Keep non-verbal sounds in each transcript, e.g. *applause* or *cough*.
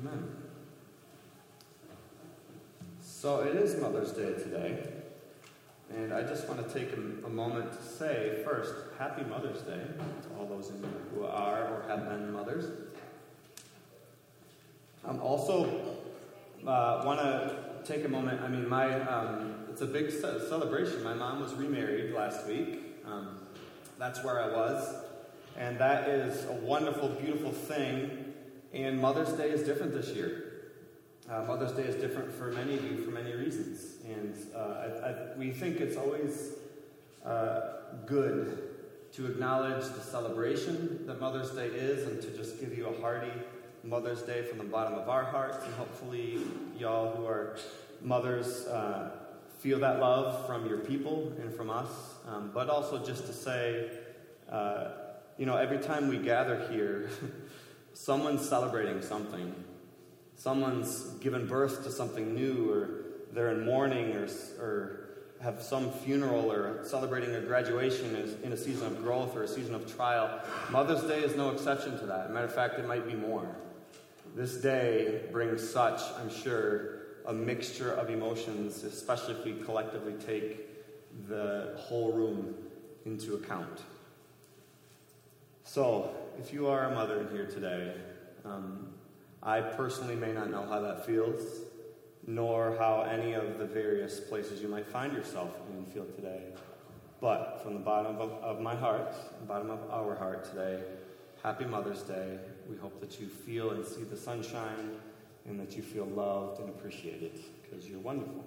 Amen. So it is Mother's Day today, and I just want to take a, a, moment to say first, Happy Mother's Day to all those who are or have been mothers. I'm also uh, want to take a moment. I mean, my um, it's a big celebration. My mom was remarried last week. Um, that's where I was, and that is a wonderful, beautiful thing. And Mother's Day is different this year. Uh, Mother's Day is different for many of you for many reasons, and uh, I, I, we think it's always uh, good to acknowledge the celebration that Mother's Day is, and to just give you a hearty Mother's Day from the bottom of our hearts, and hopefully, y'all who are mothers uh, feel that love from your people and from us. Um, but also just to say, uh, you know, every time we gather here, *laughs* someone's celebrating something. Someone's given birth to something new, or they're in mourning, or, or have some funeral, or celebrating a graduation in a season of growth or a season of trial. Mother's Day is no exception to that. matter of fact, it might be more. This day brings such, I'm sure, a mixture of emotions, especially if we collectively take the whole room into account. So, if you are a mother here today, um, I personally may not know how that feels, nor how any of the various places you might find yourself in feel today. But from the bottom of, of my heart, the bottom of our heart today, happy Mother's Day. We hope that you feel and see the sunshine and that you feel loved and appreciated because you're wonderful.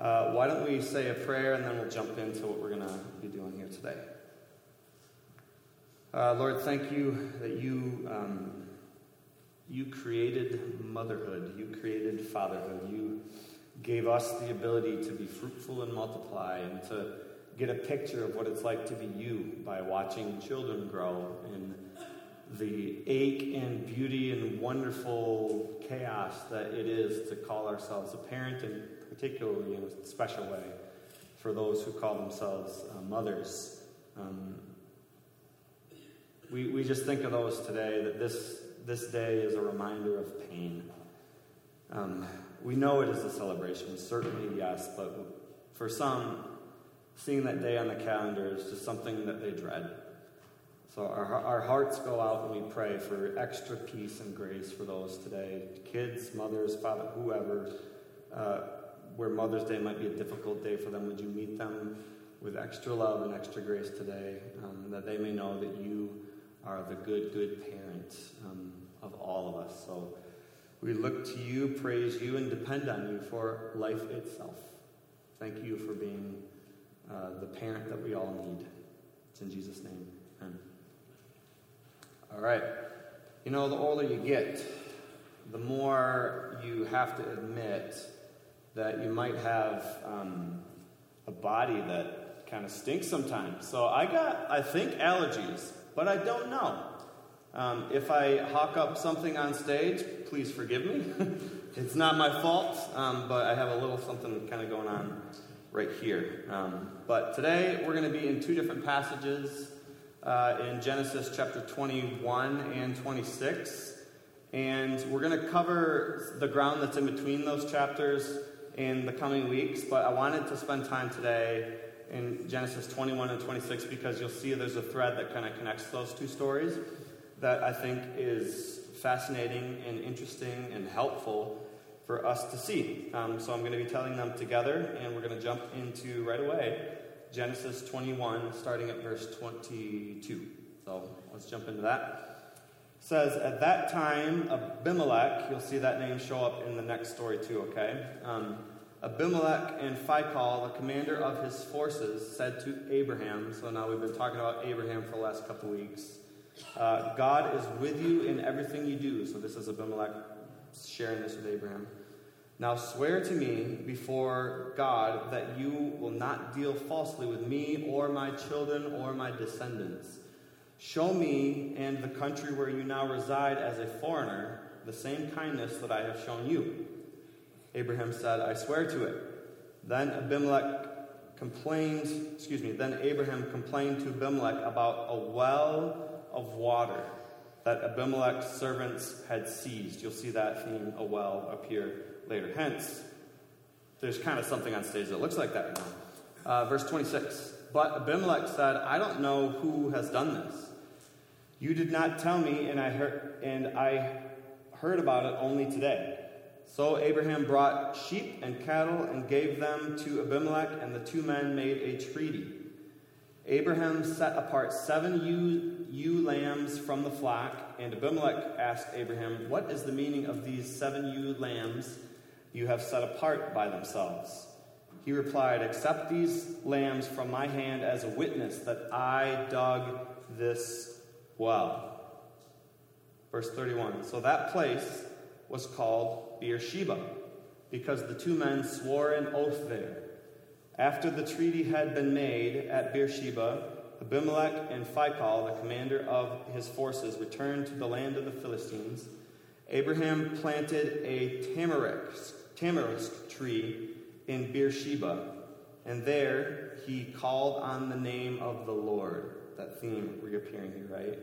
Uh, why don't we say a prayer and then we'll jump into what we're going to be doing here today. Uh, Lord, thank you that you um, you created motherhood, you created fatherhood, you gave us the ability to be fruitful and multiply, and to get a picture of what it's like to be you by watching children grow in the ache and beauty and wonderful chaos that it is to call ourselves a parent, and particularly in a special way for those who call themselves uh, mothers. Um, we, we just think of those today, that this, this day is a reminder of pain. Um, we know it is a celebration, certainly, yes, but for some, seeing that day on the calendar is just something that they dread. So our, our hearts go out and we pray for extra peace and grace for those today kids, mothers, father, whoever, uh, where Mother's Day might be a difficult day for them. Would you meet them with extra love and extra grace today, um, that they may know that you are the good, good parent um, of all of us. So we look to you, praise you, and depend on you for life itself. Thank you for being uh, the parent that we all need. It's in Jesus' name. Amen. All right. You know, the older you get, the more you have to admit that you might have um, a body that kind of stinks sometimes. So I got, I think, allergies, but I don't know. Um, if I hawk up something on stage, please forgive me. *laughs* it's not my fault, um, but I have a little something kind of going on right here. Um, but today we're going to be in two different passages uh, in Genesis chapter 21 and 26. And we're going to cover the ground that's in between those chapters in the coming weeks, but I wanted to spend time today in Genesis 21 and 26 because you'll see there's a thread that kind of connects those two stories that I think is fascinating and interesting and helpful for us to see. Um, so I'm going to be telling them together, and we're going to jump into right away Genesis 21, starting at verse 22. So let's jump into that. It says, At that time, Abimelech, you'll see that name show up in the next story too, okay? Um, Abimelech and Phicol, the commander of his forces, said to Abraham, so now we've been talking about Abraham for the last couple weeks, uh, God is with you in everything you do. So this is Abimelech sharing this with Abraham. Now swear to me before God that you will not deal falsely with me or my children or my descendants. Show me and the country where you now reside as a foreigner the same kindness that I have shown you. Abraham said, I swear to it. Then Abimelech complained, excuse me, then Abraham complained to Abimelech about a well of water that Abimelech's servants had seized. You'll see that theme, a well, appear later. Hence, there's kind of something on stage that looks like that now. Uh, verse 26. But Abimelech said, I don't know who has done this. You did not tell me, and I heard, and I heard about it only today. So Abraham brought sheep and cattle and gave them to Abimelech, and the two men made a treaty. Abraham set apart seven ewe, lambs from the flock, and Abimelech asked Abraham, What is the meaning of these seven ewe lambs you have set apart by themselves? He replied, Accept these lambs from my hand as a witness that I dug this well. Verse 31. So that place was called Beersheba, because the two men swore an oath there. After the treaty had been made at Beersheba, Abimelech and Phicol, the commander of his forces, returned to the land of the Philistines. Abraham planted a tamarisk, tamarisk tree in Beersheba, and there he called on the name of the Lord. That theme reappearing here, right?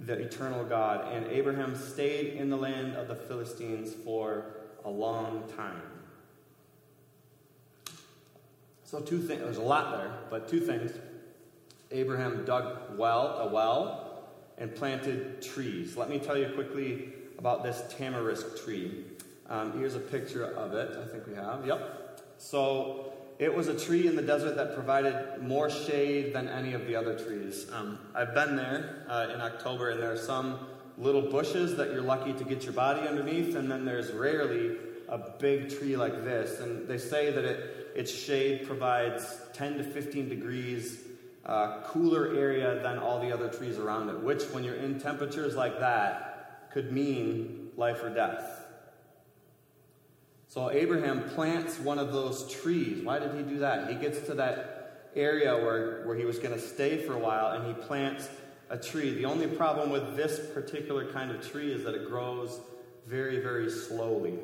The eternal God. And Abraham stayed in the land of the Philistines for a long time. So, two things, there's a lot there, but two things. Abraham dug well, a well and planted trees. Let me tell you quickly about this tamarisk tree. Um, here's a picture of it, I think we have. Yep. So, it was a tree in the desert that provided more shade than any of the other trees. Um, I've been there uh, in October, and there are some little bushes that you're lucky to get your body underneath, and then there's rarely a big tree like this. And they say that it, its shade provides 10 to 15 degrees uh, cooler area than all the other trees around it, which, when you're in temperatures like that, could mean life or death. So Abraham plants one of those trees. Why did he do that? He gets to that area where, where he was going to stay for a while and he plants a tree. The only problem with this particular kind of tree is that it grows very, very slowly.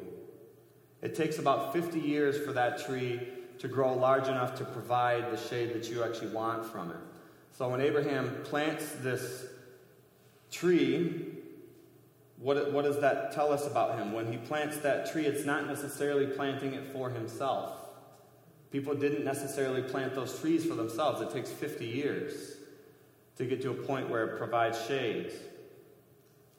It takes about 50 years for that tree to grow large enough to provide the shade that you actually want from it. So when Abraham plants this tree, what, what does that tell us about him? When he plants that tree, it's not necessarily planting it for himself. People didn't necessarily plant those trees for themselves. It takes 50 years to get to a point where it provides shade.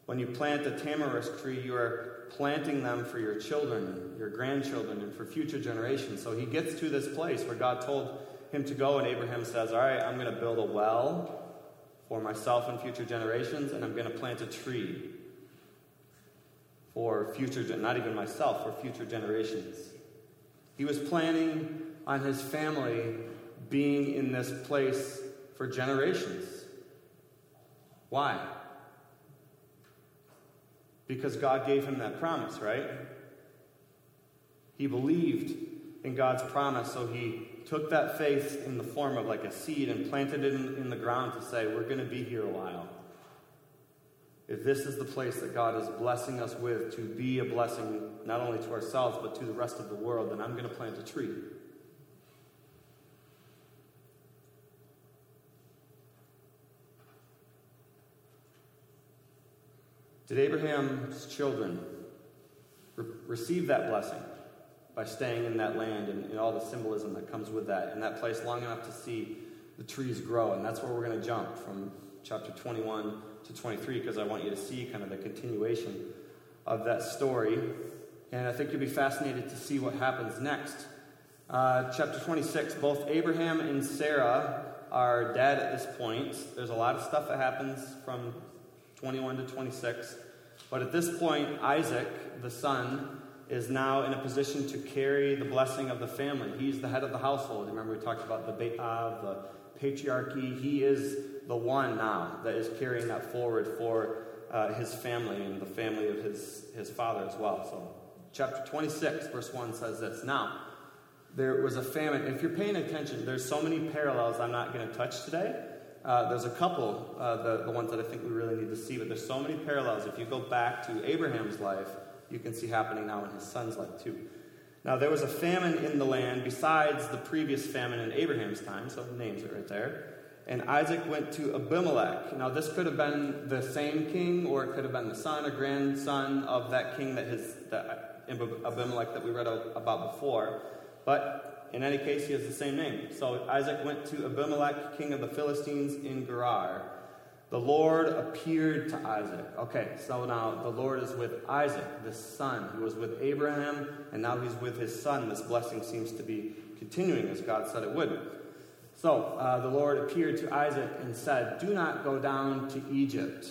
When you plant a tamarisk tree, you are planting them for your children, your grandchildren, and for future generations. So he gets to this place where God told him to go, and Abraham says, All right, I'm going to build a well for myself and future generations, and I'm going to plant a tree for future, not even myself, for future generations. He was planning on his family being in this place for generations. Why? Because God gave him that promise, right? He believed in God's promise, so he took that faith in the form of like a seed and planted it in, in the ground to say, We're going to be here a while if this is the place that God is blessing us with to be a blessing not only to ourselves but to the rest of the world, then I'm going to plant a tree. Did Abraham's children re- receive that blessing by staying in that land and, and all the symbolism that comes with that, in that place long enough to see the trees grow? And that's where we're going to jump from chapter 21 to 23 because I want you to see kind of the continuation of that story. And I think you'll be fascinated to see what happens next. Uh, chapter 26, both Abraham and Sarah are dead at this point. There's a lot of stuff that happens from 21 to 26. But at this point, Isaac, the son, is now in a position to carry the blessing of the family. He's the head of the household. Remember, we talked about the, uh, the patriarchy. He is the one now that is carrying that forward for uh, his family and the family of his, his father as well. So, chapter 26, verse 1 says this Now, there was a famine. If you're paying attention, there's so many parallels I'm not going to touch today. Uh, there's a couple, uh, the, the ones that I think we really need to see, but there's so many parallels. If you go back to Abraham's life, you can see happening now in his son's life too. Now, there was a famine in the land besides the previous famine in Abraham's time, so names it right there. And Isaac went to Abimelech. Now, this could have been the same king, or it could have been the son or grandson of that king that his that Abimelech that we read about before. But in any case, he has the same name. So Isaac went to Abimelech, king of the Philistines, in Gerar. The Lord appeared to Isaac. Okay, so now the Lord is with Isaac, the son. He was with Abraham, and now he's with his son. This blessing seems to be continuing as God said it would. So uh, the Lord appeared to Isaac and said, Do not go down to Egypt.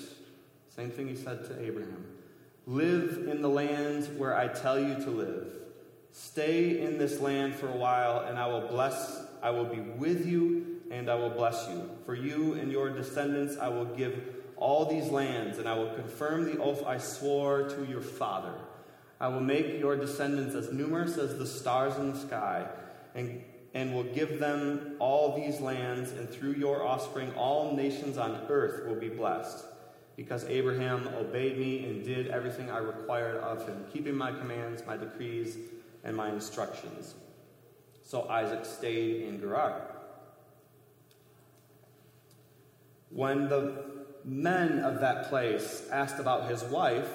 Same thing he said to Abraham. Live in the land where I tell you to live. Stay in this land for a while, and I will bless, I will be with you, and I will bless you. For you and your descendants I will give all these lands, and I will confirm the oath I swore to your father. I will make your descendants as numerous as the stars in the sky, and and will give them all these lands, and through your offspring all nations on earth will be blessed. Because Abraham obeyed me and did everything I required of him, keeping my commands, my decrees, and my instructions. So Isaac stayed in Gerar. When the men of that place asked about his wife,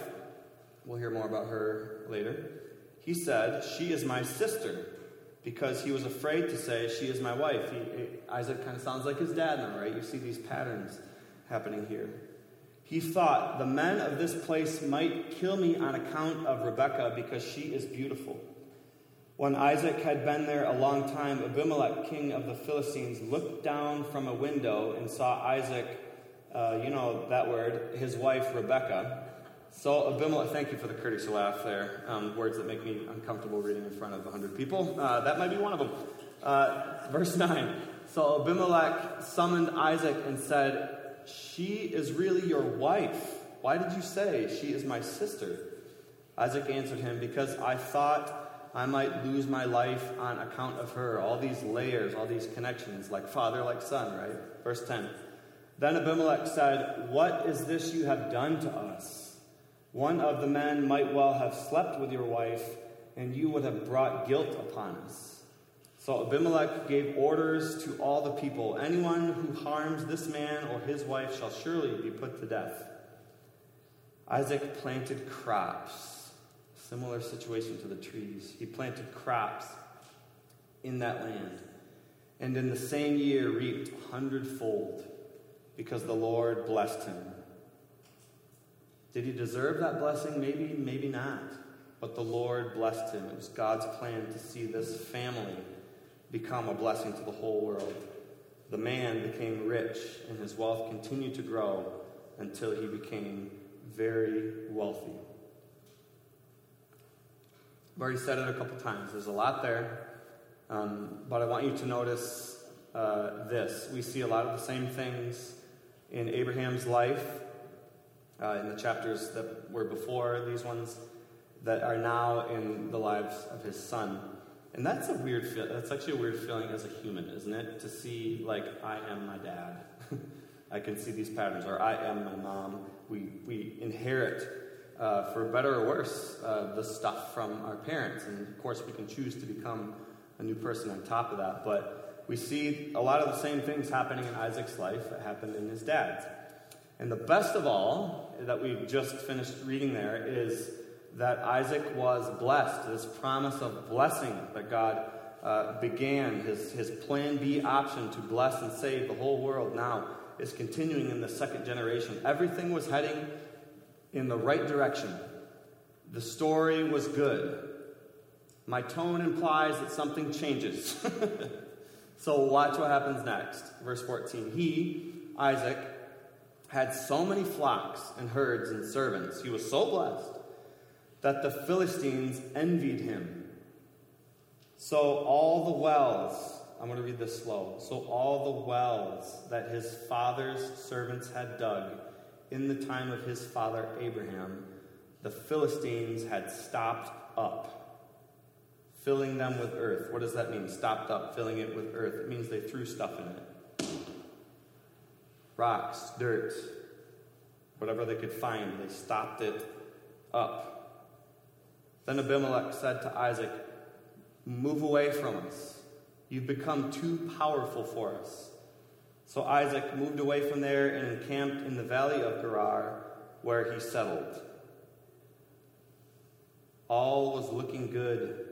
we'll hear more about her later, he said, She is my sister because he was afraid to say, She is my wife. He, Isaac kind of sounds like his dad now, right? You see these patterns happening here. He thought, The men of this place might kill me on account of Rebekah because she is beautiful. When Isaac had been there a long time, Abimelech, king of the Philistines, looked down from a window and saw Isaac, uh, you know that word, his wife Rebekah so Abimelech, thank you for the courteous laugh there. Um, words that make me uncomfortable reading in front of 100 people. Uh, that might be one of them. Uh, verse *laughs* 9. So Abimelech summoned Isaac and said, She is really your wife. Why did you say, She is my sister? Isaac answered him, Because I thought I might lose my life on account of her. All these layers, all these connections, like father, like son, right? Verse 10. Then Abimelech said, What is this you have done to us? One of the men might well have slept with your wife, and you would have brought guilt upon us. So Abimelech gave orders to all the people Anyone who harms this man or his wife shall surely be put to death. Isaac planted crops, similar situation to the trees. He planted crops in that land, and in the same year reaped a hundredfold, because the Lord blessed him. Did he deserve that blessing? Maybe, maybe not. But the Lord blessed him. It was God's plan to see this family become a blessing to the whole world. The man became rich, and his wealth continued to grow until he became very wealthy. I've already said it a couple times. There's a lot there. Um, but I want you to notice uh, this. We see a lot of the same things in Abraham's life uh, in the chapters that were before these ones that are now in the lives of his son. And that's a weird feel. That's actually a weird feeling as a human, isn't it? To see like I am my dad. *laughs* I can see these patterns, or I am my mom. We we inherit, uh, for better or worse, uh, the stuff from our parents, and of course we can choose to become a new person on top of that. But we see a lot of the same things happening in Isaac's life that happened in his dad's. And the best of all that we've just finished reading there is that Isaac was blessed, this promise of blessing that God uh, began, his, his plan B option to bless and save the whole world now is continuing in the second generation. Everything was heading in the right direction. The story was good. My tone implies that something changes. *laughs* so watch what happens next. Verse 14. He, Isaac, had so many flocks and herds and servants, he was so blessed, that the Philistines envied him. So all the wells, I'm going to read this slow. So all the wells that his father's servants had dug in the time of his father Abraham, the Philistines had stopped up, filling them with earth. What does that mean? Stopped up, filling it with earth. It means they threw stuff in it rocks, dirt, whatever they could find. They stopped it up. Then Abimelech said to Isaac, Move away from us. You've become too powerful for us. So Isaac moved away from there and encamped in the valley of Gerar, where he settled. All was looking good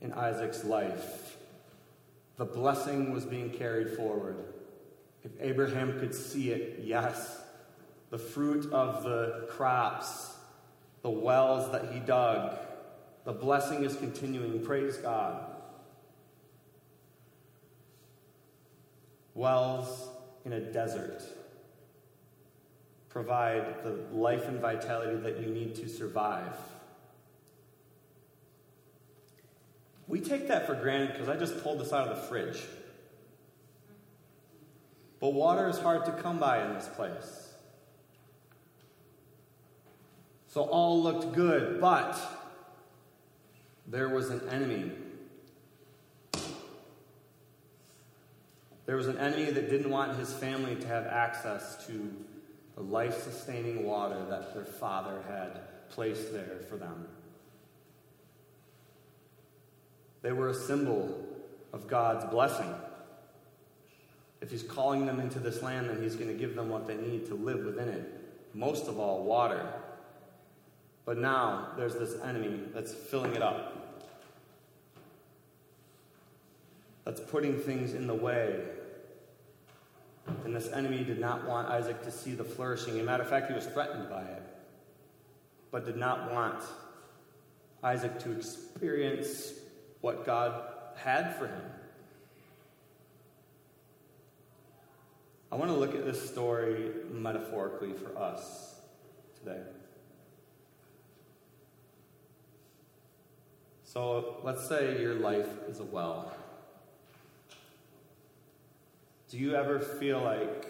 in Isaac's life. The blessing was being carried forward. If Abraham could see it, yes. The fruit of the crops, the wells that he dug, the blessing is continuing. Praise God. Wells in a desert provide the life and vitality that you need to survive. We take that for granted because I just pulled this out of the fridge. But water is hard to come by in this place. So all looked good, but there was an enemy. There was an enemy that didn't want his family to have access to the life sustaining water that their father had placed there for them. They were a symbol of God's blessing. If He's calling them into this land, then He's going to give them what they need to live within it. Most of all, water. But now there's this enemy that's filling it up, that's putting things in the way. And this enemy did not want Isaac to see the flourishing. As a matter of fact, he was threatened by it, but did not want Isaac to experience what God had for him. I want to look at this story metaphorically for us today. So let's say your life is a well. Do you ever feel like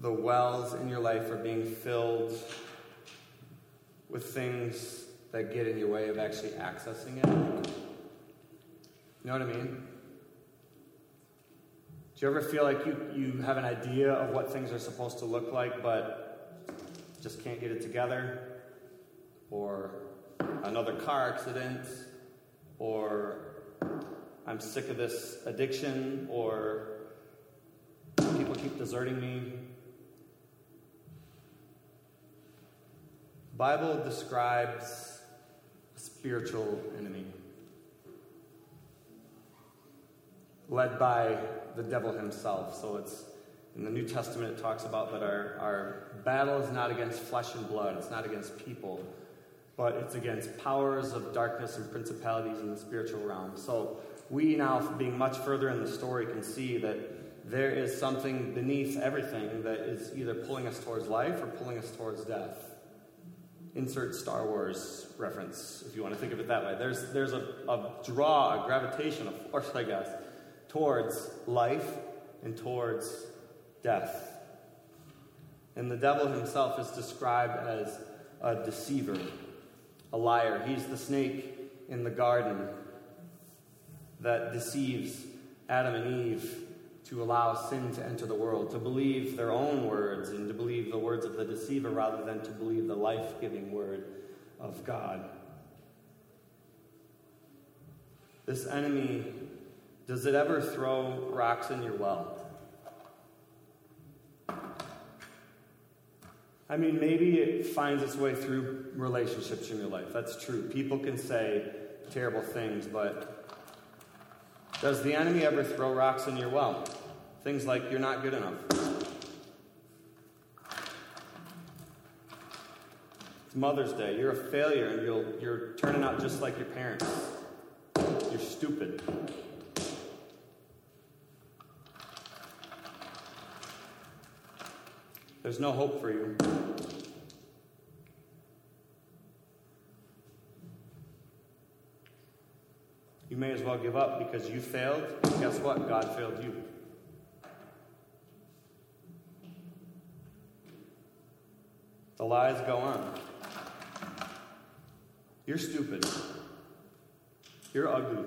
the wells in your life are being filled with things that get in your way of actually accessing it. You know what I mean? Do you ever feel like you, you have an idea of what things are supposed to look like, but just can't get it together? Or another car accident? Or I'm sick of this addiction? Or people keep deserting me? Bible describes spiritual enemy. Led by the devil himself. So it's in the New Testament, it talks about that our, our battle is not against flesh and blood, it's not against people, but it's against powers of darkness and principalities in the spiritual realm. So we now, being much further in the story, can see that there is something beneath everything that is either pulling us towards life or pulling us towards death. Insert Star Wars reference, if you want to think of it that way. There's, there's a, a draw, a gravitation, a force, I guess, towards life and towards death. And the devil himself is described as a deceiver, a liar. He's the snake in the garden that deceives Adam and Eve to allow sin to enter the world, to believe their own words and to believe the words of the deceiver rather than to believe the life giving word of God. This enemy, does it ever throw rocks in your well? I mean, maybe it finds its way through relationships in your life. That's true. People can say terrible things, but does the enemy ever throw rocks in your well? Things like you're not good enough. It's Mother's Day. You're a failure and you'll, you're turning out just like your parents. You're stupid. There's no hope for you. You may as well give up because you failed. Guess what? God failed you. The lies go on. You're stupid. You're ugly.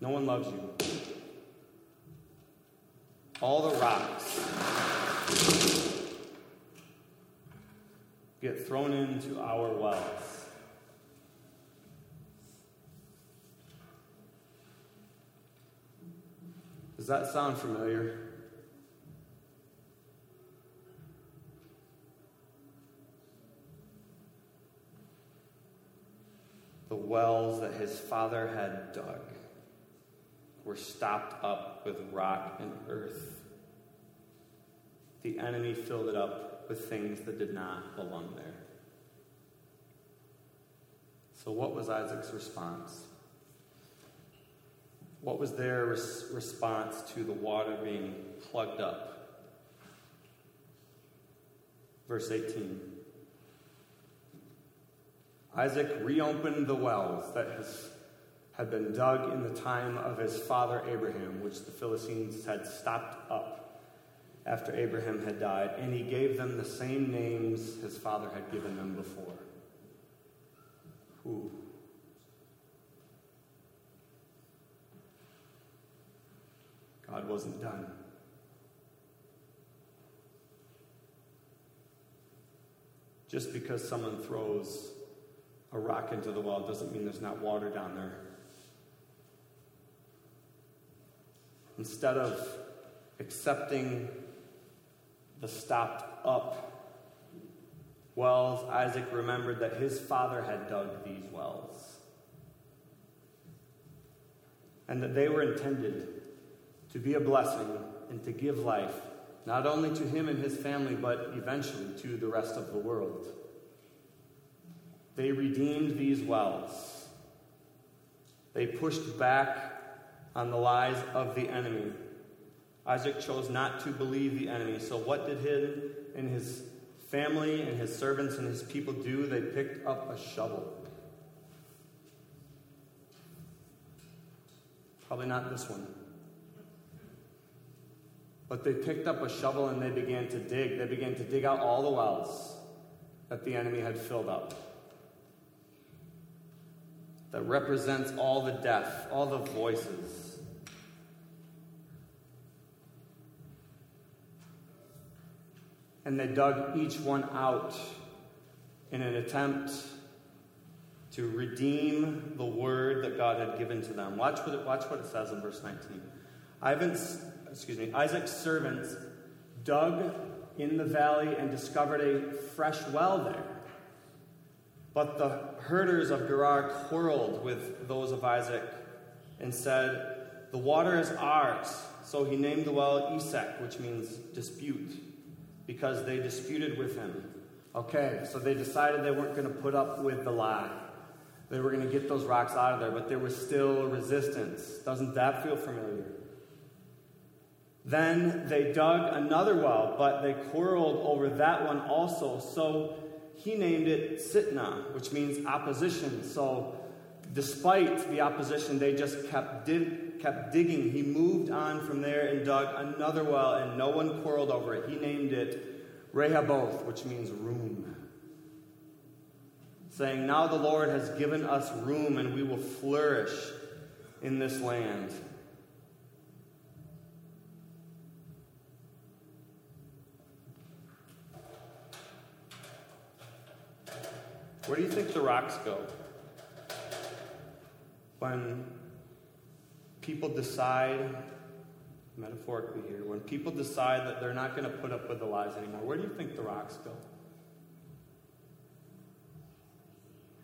No one loves you. All the rocks get thrown into our wells. Does that sound familiar? The wells that his father had dug were stopped up with rock and earth. The enemy filled it up with things that did not belong there. So, what was Isaac's response? What was their res- response to the water being plugged up? Verse 18. Isaac reopened the wells that has, had been dug in the time of his father Abraham, which the Philistines had stopped up after Abraham had died, and he gave them the same names his father had given them before. Who? God wasn't done. Just because someone throws a rock into the well doesn't mean there's not water down there. Instead of accepting the stopped up wells, Isaac remembered that his father had dug these wells and that they were intended to be a blessing and to give life, not only to him and his family, but eventually to the rest of the world. They redeemed these wells. They pushed back on the lies of the enemy. Isaac chose not to believe the enemy. So, what did him and his family and his servants and his people do? They picked up a shovel. Probably not this one. But they picked up a shovel and they began to dig. They began to dig out all the wells that the enemy had filled up. That represents all the deaf, all the voices. And they dug each one out in an attempt to redeem the word that God had given to them. Watch what it, watch what it says in verse 19. Ivan's excuse me, Isaac's servants dug in the valley and discovered a fresh well there. But the herders of Gerar quarreled with those of Isaac and said, The water is ours. So he named the well Esek, which means dispute, because they disputed with him. Okay, so they decided they weren't going to put up with the lie. They were going to get those rocks out of there, but there was still resistance. Doesn't that feel familiar? Then they dug another well, but they quarreled over that one also. So he named it Sitnah, which means opposition. So despite the opposition, they just kept, dig- kept digging. He moved on from there and dug another well, and no one quarreled over it. He named it Rehoboth, which means room. Saying, Now the Lord has given us room, and we will flourish in this land. Where do you think the rocks go? When people decide, metaphorically here, when people decide that they're not going to put up with the lies anymore, where do you think the rocks go?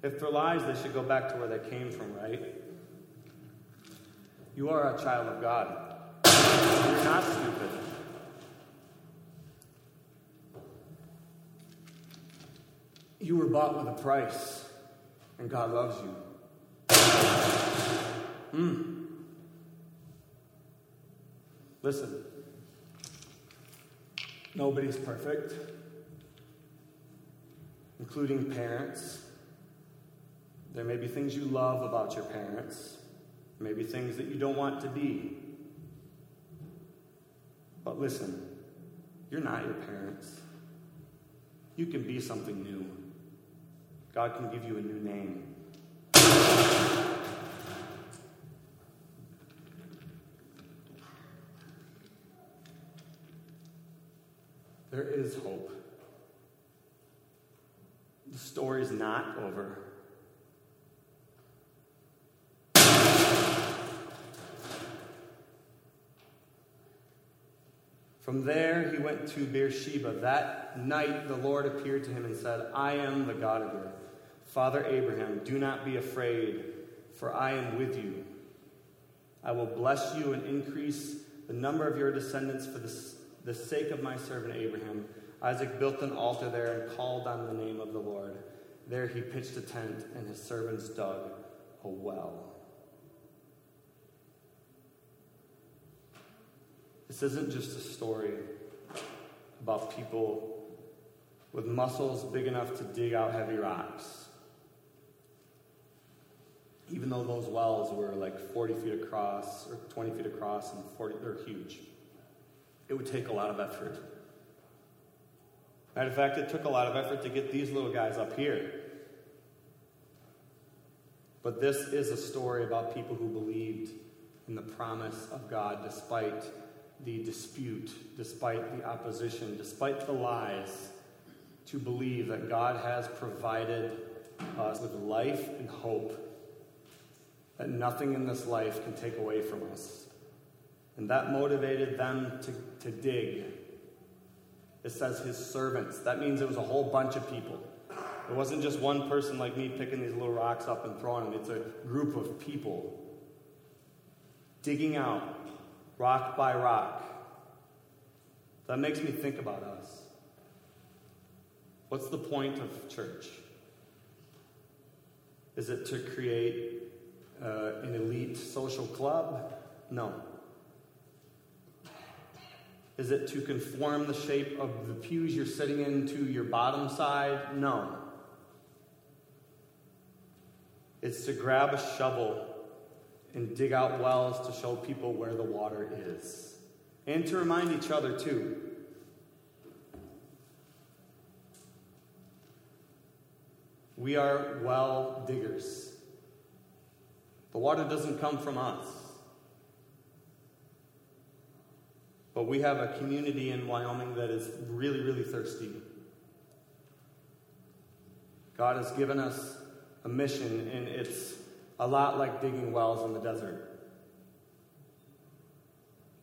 If they're lies, they should go back to where they came from, right? You are a child of God. You're not stupid. You were bought with a price, and God loves you. Hmm. Listen, nobody's perfect, including parents. There may be things you love about your parents, maybe things that you don't want to be. But listen, you're not your parents. You can be something new. God can give you a new name. There is hope. The story is not over. From there he went to Beersheba. That night the Lord appeared to him and said, I am the God of your father Abraham. Do not be afraid, for I am with you. I will bless you and increase the number of your descendants for the, the sake of my servant Abraham. Isaac built an altar there and called on the name of the Lord. There he pitched a tent, and his servants dug a well. This isn't just a story about people with muscles big enough to dig out heavy rocks. Even though those wells were like 40 feet across or 20 feet across and 40, they're huge. It would take a lot of effort. Matter of fact, it took a lot of effort to get these little guys up here. But this is a story about people who believed in the promise of God despite the dispute, despite the opposition, despite the lies, to believe that God has provided us with life and hope, that nothing in this life can take away from us. And that motivated them to, to dig. It says his servants. That means it was a whole bunch of people. It wasn't just one person like me picking these little rocks up and throwing them, it's a group of people digging out rock by rock. That makes me think about us. What's the point of church? Is it to create uh, an elite social club? No. Is it to conform the shape of the pews you're sitting in to your bottom side? No. It's to grab a shovel and dig out wells to show people where the water is. And to remind each other, too. We are well diggers. The water doesn't come from us. But we have a community in Wyoming that is really, really thirsty. God has given us a mission, and it's a lot like digging wells in the desert.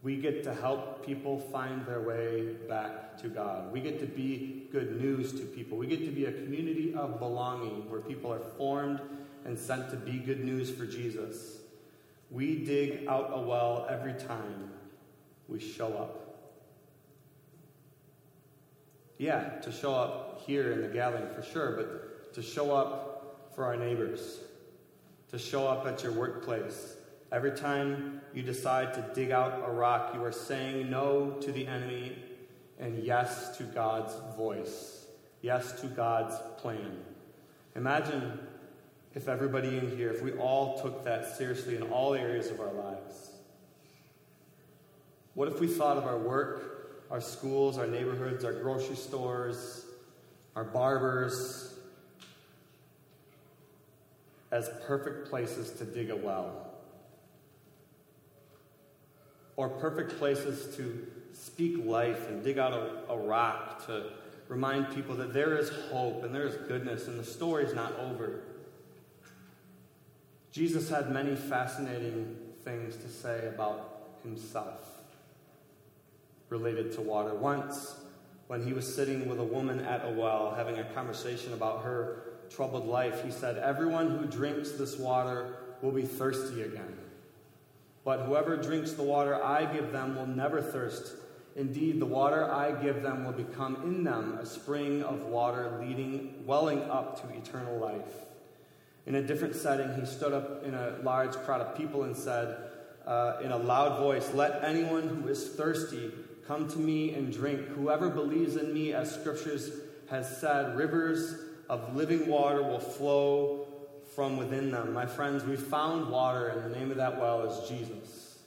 We get to help people find their way back to God. We get to be good news to people. We get to be a community of belonging where people are formed and sent to be good news for Jesus. We dig out a well every time we show up. Yeah, to show up here in the gathering for sure, but to show up for our neighbors, to show up at your workplace. Every time you decide to dig out a rock, you are saying no to the enemy and yes to God's voice, yes to God's plan. Imagine if everybody in here, if we all took that seriously in all areas of our lives. What if we thought of our work, our schools, our neighborhoods, our grocery stores, our barbers, as perfect places to dig a well, or perfect places to speak life and dig out a, a rock to remind people that there is hope and there is goodness and the story is not over. Jesus had many fascinating things to say about himself related to water. Once, when he was sitting with a woman at a well having a conversation about her troubled life, he said, Everyone who drinks this water will be thirsty again. But whoever drinks the water I give them will never thirst. Indeed, the water I give them will become in them a spring of water leading, welling up to eternal life. In a different setting, he stood up in a large crowd of people and said, uh, in a loud voice, Let anyone who is thirsty come to me and drink. Whoever believes in me, as scriptures has said, rivers of living water will flow from within them. My friends, we found water, and the name of that well is Jesus,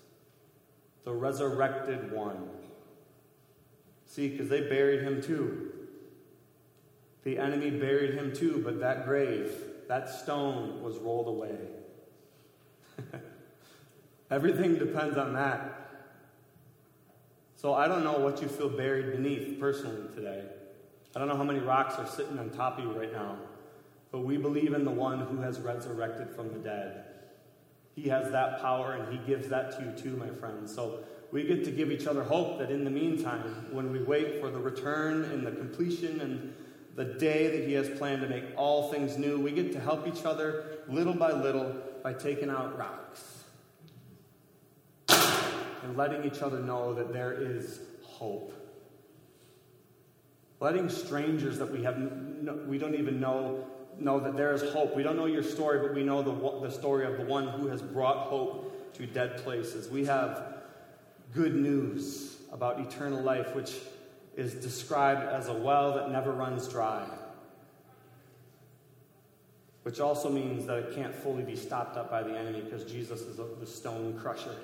the resurrected one. See, because they buried him too. The enemy buried him too, but that grave, that stone was rolled away. *laughs* Everything depends on that. So I don't know what you feel buried beneath personally today. I don't know how many rocks are sitting on top of you right now, but we believe in the one who has resurrected from the dead. He has that power and he gives that to you too, my friends. So we get to give each other hope that in the meantime, when we wait for the return and the completion and the day that He has planned to make all things new, we get to help each other little by little by taking out rocks and letting each other know that there is hope. Letting strangers that we have we don't even know know that there is hope. We don't know your story, but we know the, the story of the one who has brought hope to dead places. We have good news about eternal life, which is described as a well that never runs dry, which also means that it can't fully be stopped up by the enemy because Jesus is the stone crusher.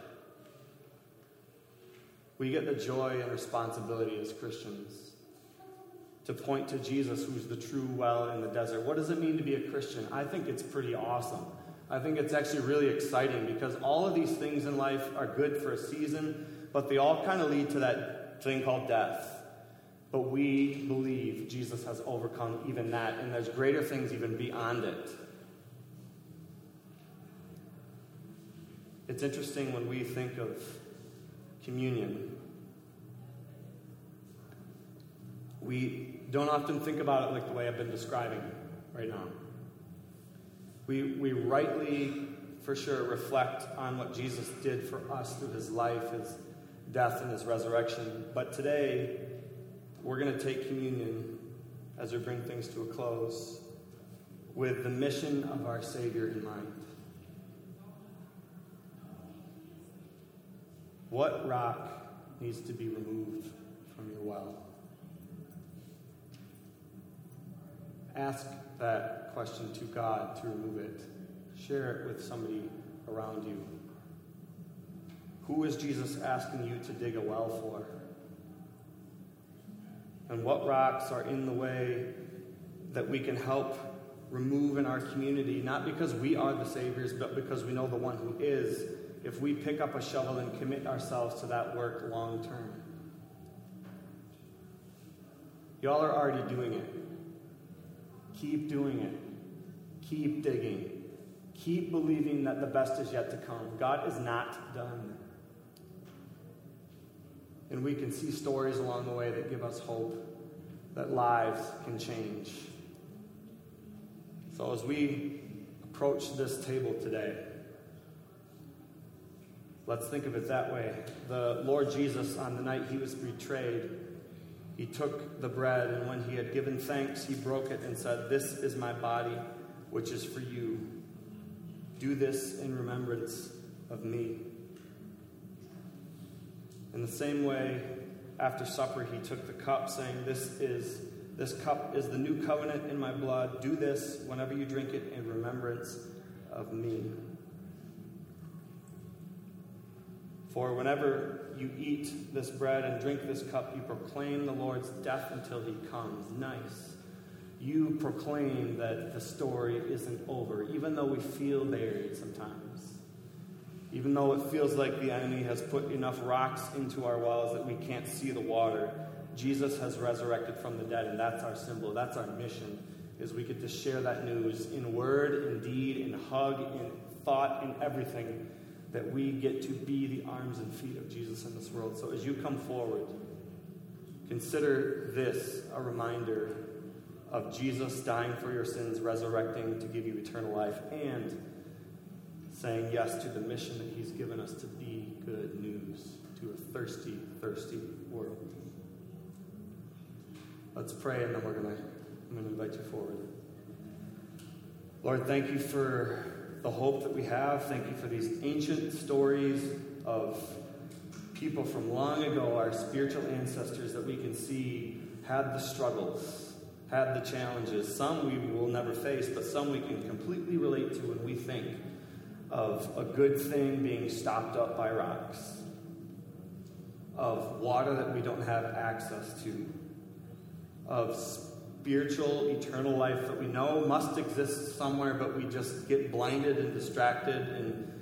We get the joy and responsibility as Christians to point to Jesus, who's the true well in the desert. What does it mean to be a Christian? I think it's pretty awesome. I think it's actually really exciting because all of these things in life are good for a season, but they all kind of lead to that thing called death. But we believe Jesus has overcome even that, and there's greater things even beyond it. It's interesting when we think of communion. We don't often think about it like the way I've been describing right now. We, we rightly, for sure, reflect on what Jesus did for us through his life, his death, and his resurrection. But today, we're going to take communion as we bring things to a close with the mission of our Savior in mind. What rock needs to be removed from your well? Ask that question to God to remove it. Share it with somebody around you. Who is Jesus asking you to dig a well for? And what rocks are in the way that we can help remove in our community, not because we are the Saviors, but because we know the one who is, if we pick up a shovel and commit ourselves to that work long term? Y'all are already doing it. Keep doing it. Keep digging. Keep believing that the best is yet to come. God is not done. And we can see stories along the way that give us hope that lives can change. So as we approach this table today, let's think of it that way. The Lord Jesus, on the night he was betrayed, he took the bread, and when he had given thanks, he broke it and said, This is my body, which is for you. Do this in remembrance of me. In the same way, after supper, he took the cup, saying, This is this cup is the new covenant in my blood. Do this whenever you drink it in remembrance of me. For whenever you eat this bread and drink this cup, you proclaim the Lord's death until he comes. Nice. You proclaim that the story isn't over, even though we feel buried sometimes. Even though it feels like the enemy has put enough rocks into our wells that we can't see the water, Jesus has resurrected from the dead, and that's our symbol. That's our mission, is we get to share that news in word, in deed, in hug, in thought, in everything that we get to be the arms and feet of Jesus in this world. So as you come forward, consider this a reminder of Jesus dying for your sins, resurrecting to give you eternal life, and saying yes to the mission that he's given us to be good news to a thirsty, thirsty world. Let's pray, and then we're going to I'm going to invite you forward. Lord, thank you for the hope that we have. Thank you for these ancient stories of people from long ago, our spiritual ancestors that we can see had the struggles, had the challenges. Some we will never face, but some we can completely relate to when we think of a good thing being stopped up by rocks, of water that we don't have access to, of spiritual, eternal life that we know must exist somewhere, but we just get blinded and distracted and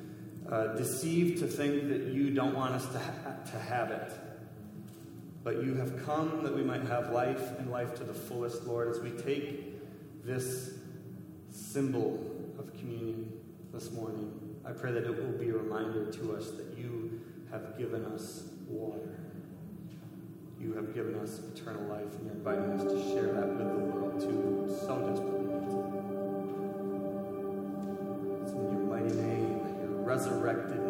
uh, deceived to think that you don't want us to, ha- to have it. But you have come that we might have life and life to the fullest, Lord, as we take this symbol of communion this morning. I pray that it will be a reminder to us that you have given us water. You have given us eternal life, and you're inviting us to share that with the world too, so desperately needs it. It's in your mighty name, your resurrected